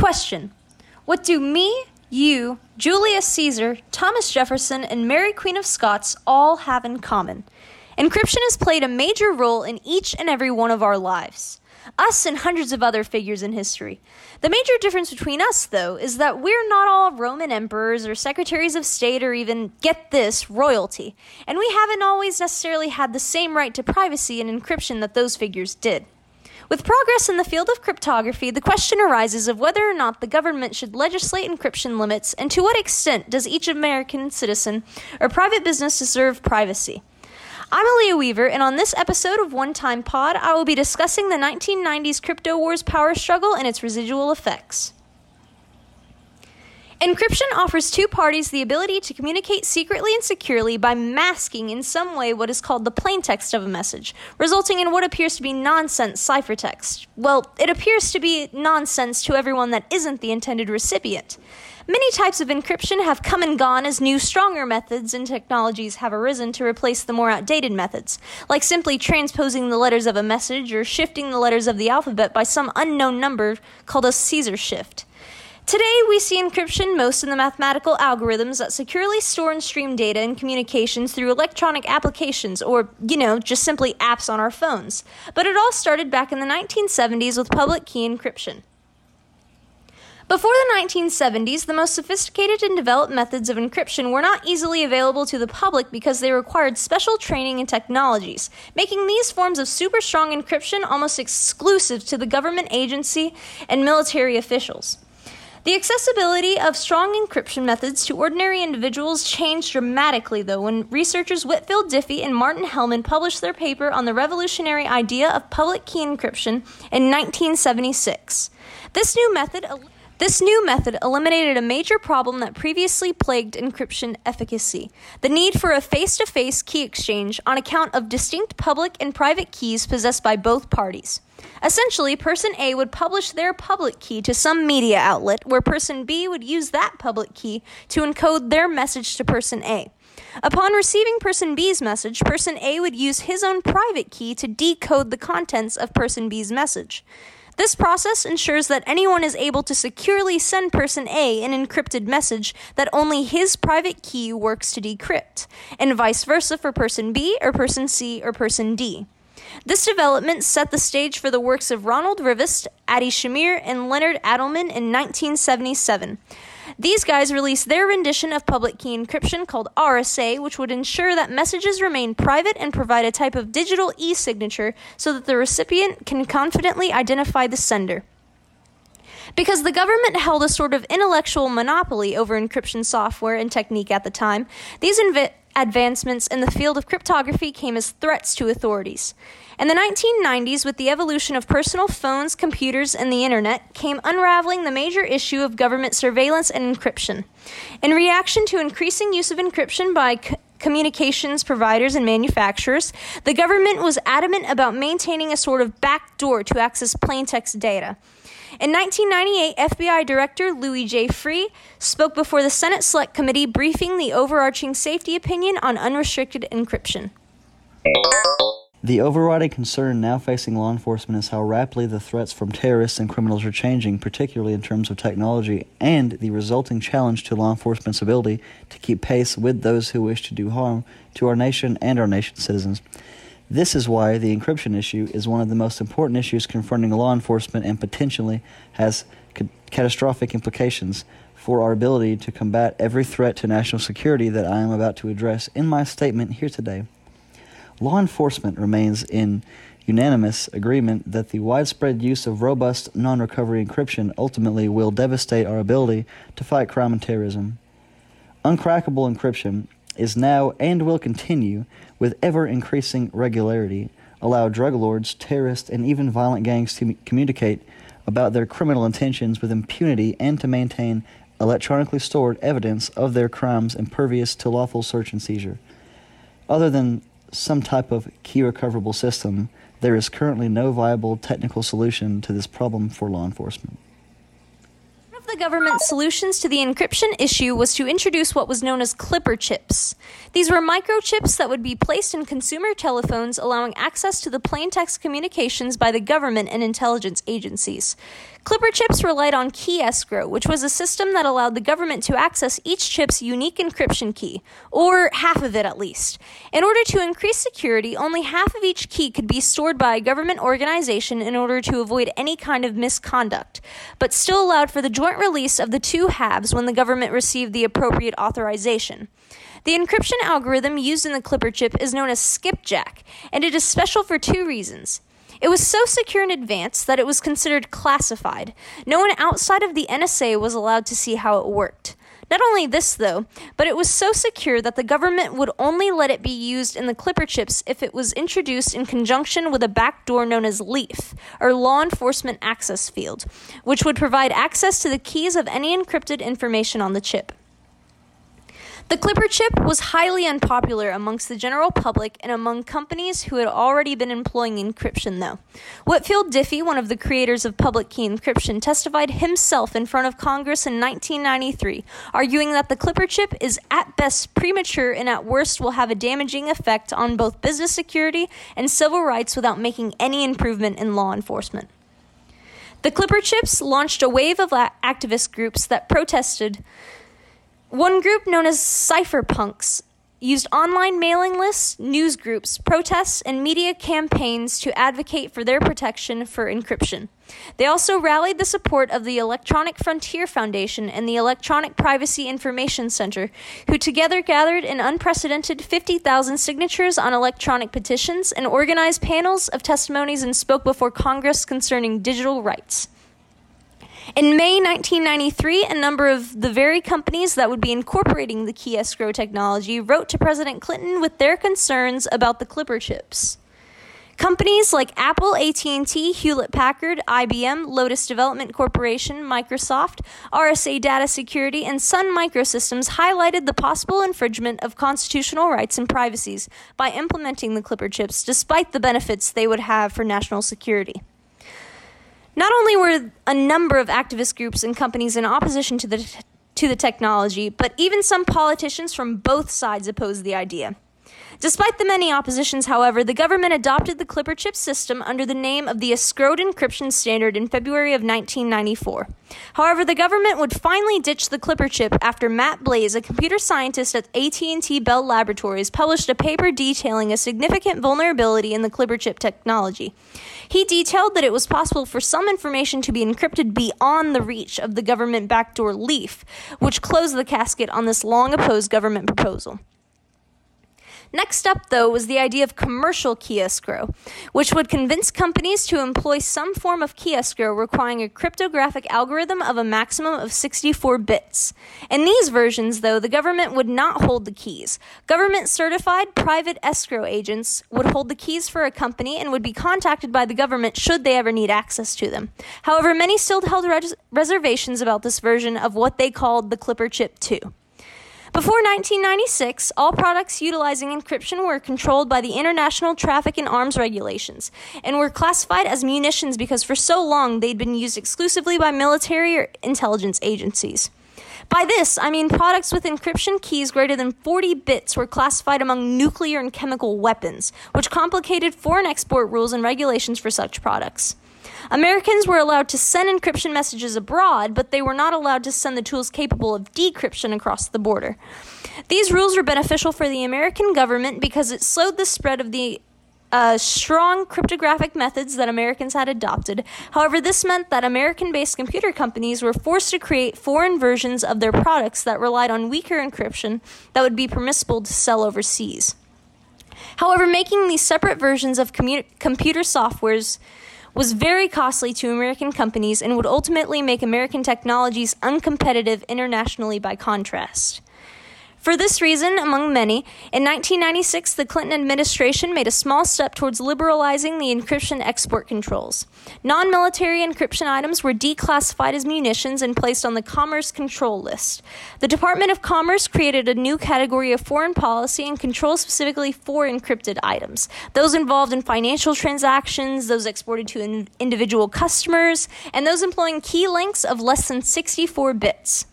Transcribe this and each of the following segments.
Question What do me, you, Julius Caesar, Thomas Jefferson, and Mary Queen of Scots all have in common? Encryption has played a major role in each and every one of our lives. Us and hundreds of other figures in history. The major difference between us, though, is that we're not all Roman emperors or secretaries of state or even, get this, royalty. And we haven't always necessarily had the same right to privacy and encryption that those figures did. With progress in the field of cryptography, the question arises of whether or not the government should legislate encryption limits and to what extent does each American citizen or private business deserve privacy. I'm Aaliyah Weaver, and on this episode of One Time Pod, I will be discussing the 1990s crypto wars power struggle and its residual effects. Encryption offers two parties the ability to communicate secretly and securely by masking in some way what is called the plain text of a message, resulting in what appears to be nonsense ciphertext. Well, it appears to be nonsense to everyone that isn't the intended recipient. Many types of encryption have come and gone as new, stronger methods and technologies have arisen to replace the more outdated methods, like simply transposing the letters of a message or shifting the letters of the alphabet by some unknown number called a Caesar shift. Today, we see encryption most in the mathematical algorithms that securely store and stream data and communications through electronic applications, or, you know, just simply apps on our phones. But it all started back in the 1970s with public key encryption. Before the 1970s, the most sophisticated and developed methods of encryption were not easily available to the public because they required special training and technologies, making these forms of super strong encryption almost exclusive to the government agency and military officials. The accessibility of strong encryption methods to ordinary individuals changed dramatically, though, when researchers Whitfield Diffie and Martin Hellman published their paper on the revolutionary idea of public key encryption in 1976. This new method this new method eliminated a major problem that previously plagued encryption efficacy the need for a face to face key exchange on account of distinct public and private keys possessed by both parties. Essentially, person A would publish their public key to some media outlet, where person B would use that public key to encode their message to person A. Upon receiving person B's message, person A would use his own private key to decode the contents of person B's message. This process ensures that anyone is able to securely send person A an encrypted message that only his private key works to decrypt, and vice versa for person B or person C or person D. This development set the stage for the works of Ronald Rivest, Adi Shamir, and Leonard Adleman in 1977. These guys released their rendition of public key encryption called RSA, which would ensure that messages remain private and provide a type of digital e signature so that the recipient can confidently identify the sender. Because the government held a sort of intellectual monopoly over encryption software and technique at the time, these inv- advancements in the field of cryptography came as threats to authorities. In the 1990s, with the evolution of personal phones, computers, and the internet, came unraveling the major issue of government surveillance and encryption. In reaction to increasing use of encryption by c- communications providers and manufacturers, the government was adamant about maintaining a sort of backdoor to access plaintext data. In 1998, FBI Director Louis J. Freeh spoke before the Senate Select Committee briefing the overarching safety opinion on unrestricted encryption. The overriding concern now facing law enforcement is how rapidly the threats from terrorists and criminals are changing, particularly in terms of technology, and the resulting challenge to law enforcement's ability to keep pace with those who wish to do harm to our nation and our nation's citizens. This is why the encryption issue is one of the most important issues confronting law enforcement and potentially has ca- catastrophic implications for our ability to combat every threat to national security that I am about to address in my statement here today. Law enforcement remains in unanimous agreement that the widespread use of robust non recovery encryption ultimately will devastate our ability to fight crime and terrorism. Uncrackable encryption is now and will continue with ever increasing regularity allow drug lords, terrorists, and even violent gangs to communicate about their criminal intentions with impunity and to maintain electronically stored evidence of their crimes impervious to lawful search and seizure. Other than some type of key recoverable system, there is currently no viable technical solution to this problem for law enforcement. One of the government's solutions to the encryption issue was to introduce what was known as clipper chips. These were microchips that would be placed in consumer telephones, allowing access to the plaintext communications by the government and intelligence agencies. Clipper chips relied on key escrow, which was a system that allowed the government to access each chip's unique encryption key, or half of it at least. In order to increase security, only half of each key could be stored by a government organization in order to avoid any kind of misconduct, but still allowed for the joint release of the two halves when the government received the appropriate authorization. The encryption algorithm used in the Clipper chip is known as skipjack, and it is special for two reasons. It was so secure in advance that it was considered classified. No one outside of the NSA was allowed to see how it worked. Not only this, though, but it was so secure that the government would only let it be used in the Clipper chips if it was introduced in conjunction with a backdoor known as LEAF, or Law Enforcement Access Field, which would provide access to the keys of any encrypted information on the chip. The Clipper chip was highly unpopular amongst the general public and among companies who had already been employing encryption, though. Whitfield Diffie, one of the creators of public key encryption, testified himself in front of Congress in 1993, arguing that the Clipper chip is at best premature and at worst will have a damaging effect on both business security and civil rights without making any improvement in law enforcement. The Clipper chips launched a wave of activist groups that protested one group, known as cypherpunks, used online mailing lists, news groups, protests, and media campaigns to advocate for their protection for encryption. They also rallied the support of the Electronic Frontier Foundation and the Electronic Privacy Information Center, who together gathered an unprecedented 50,000 signatures on electronic petitions and organized panels of testimonies and spoke before Congress concerning digital rights. In May 1993, a number of the very companies that would be incorporating the key escrow technology wrote to President Clinton with their concerns about the Clipper chips. Companies like Apple, AT&T, Hewlett-Packard, IBM, Lotus Development Corporation, Microsoft, RSA Data Security, and Sun Microsystems highlighted the possible infringement of constitutional rights and privacies by implementing the Clipper chips despite the benefits they would have for national security. Not only were a number of activist groups and companies in opposition to the, to the technology, but even some politicians from both sides opposed the idea. Despite the many oppositions, however, the government adopted the Clipper chip system under the name of the Escrowed Encryption Standard in February of 1994. However, the government would finally ditch the Clipper chip after Matt Blaze, a computer scientist at AT&T Bell Laboratories, published a paper detailing a significant vulnerability in the Clipper chip technology. He detailed that it was possible for some information to be encrypted beyond the reach of the government backdoor leaf, which closed the casket on this long opposed government proposal. Next up, though, was the idea of commercial key escrow, which would convince companies to employ some form of key escrow requiring a cryptographic algorithm of a maximum of 64 bits. In these versions, though, the government would not hold the keys. Government certified private escrow agents would hold the keys for a company and would be contacted by the government should they ever need access to them. However, many still held res- reservations about this version of what they called the Clipper Chip 2. Before 1996, all products utilizing encryption were controlled by the International Traffic in Arms Regulations and were classified as munitions because for so long they'd been used exclusively by military or intelligence agencies. By this, I mean products with encryption keys greater than 40 bits were classified among nuclear and chemical weapons, which complicated foreign export rules and regulations for such products. Americans were allowed to send encryption messages abroad, but they were not allowed to send the tools capable of decryption across the border. These rules were beneficial for the American government because it slowed the spread of the uh, strong cryptographic methods that Americans had adopted. However, this meant that American based computer companies were forced to create foreign versions of their products that relied on weaker encryption that would be permissible to sell overseas. However, making these separate versions of commu- computer softwares was very costly to American companies and would ultimately make American technologies uncompetitive internationally by contrast. For this reason, among many, in 1996, the Clinton administration made a small step towards liberalizing the encryption export controls. Non military encryption items were declassified as munitions and placed on the Commerce Control List. The Department of Commerce created a new category of foreign policy and control specifically for encrypted items those involved in financial transactions, those exported to in- individual customers, and those employing key lengths of less than 64 bits.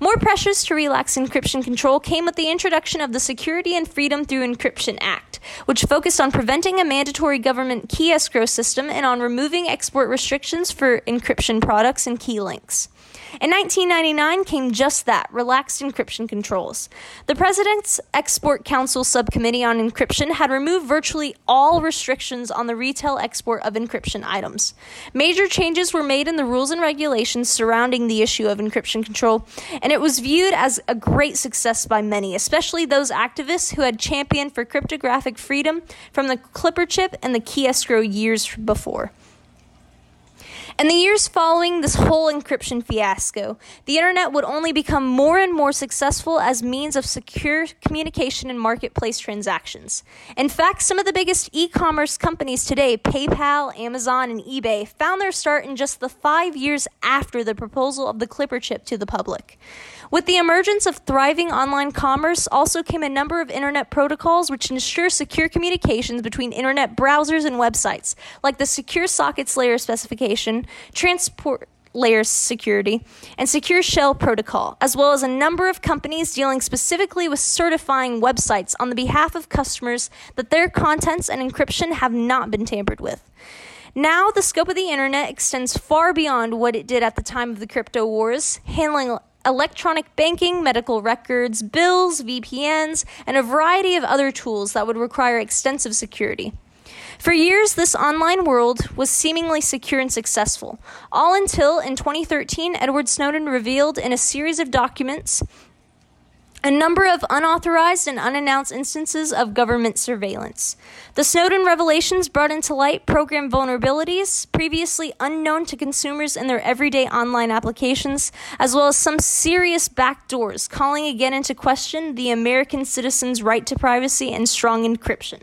More pressures to relax encryption control came with the introduction of the Security and Freedom Through Encryption Act, which focused on preventing a mandatory government key escrow system and on removing export restrictions for encryption products and key lengths. In 1999 came just that relaxed encryption controls. The President's Export Council Subcommittee on Encryption had removed virtually all restrictions on the retail export of encryption items. Major changes were made in the rules and regulations surrounding the issue of encryption control, and it was viewed as a great success by many, especially those activists who had championed for cryptographic freedom from the Clipper chip and the key escrow years before. In the years following this whole encryption fiasco, the internet would only become more and more successful as means of secure communication and marketplace transactions. In fact, some of the biggest e-commerce companies today, PayPal, Amazon, and eBay, found their start in just the 5 years after the proposal of the Clipper chip to the public. With the emergence of thriving online commerce, also came a number of internet protocols which ensure secure communications between internet browsers and websites, like the Secure Sockets Layer specification, Transport layer security, and secure shell protocol, as well as a number of companies dealing specifically with certifying websites on the behalf of customers that their contents and encryption have not been tampered with. Now, the scope of the internet extends far beyond what it did at the time of the crypto wars, handling electronic banking, medical records, bills, VPNs, and a variety of other tools that would require extensive security. For years, this online world was seemingly secure and successful, all until in 2013, Edward Snowden revealed in a series of documents a number of unauthorized and unannounced instances of government surveillance. The Snowden revelations brought into light program vulnerabilities previously unknown to consumers in their everyday online applications, as well as some serious backdoors, calling again into question the American citizen's right to privacy and strong encryption.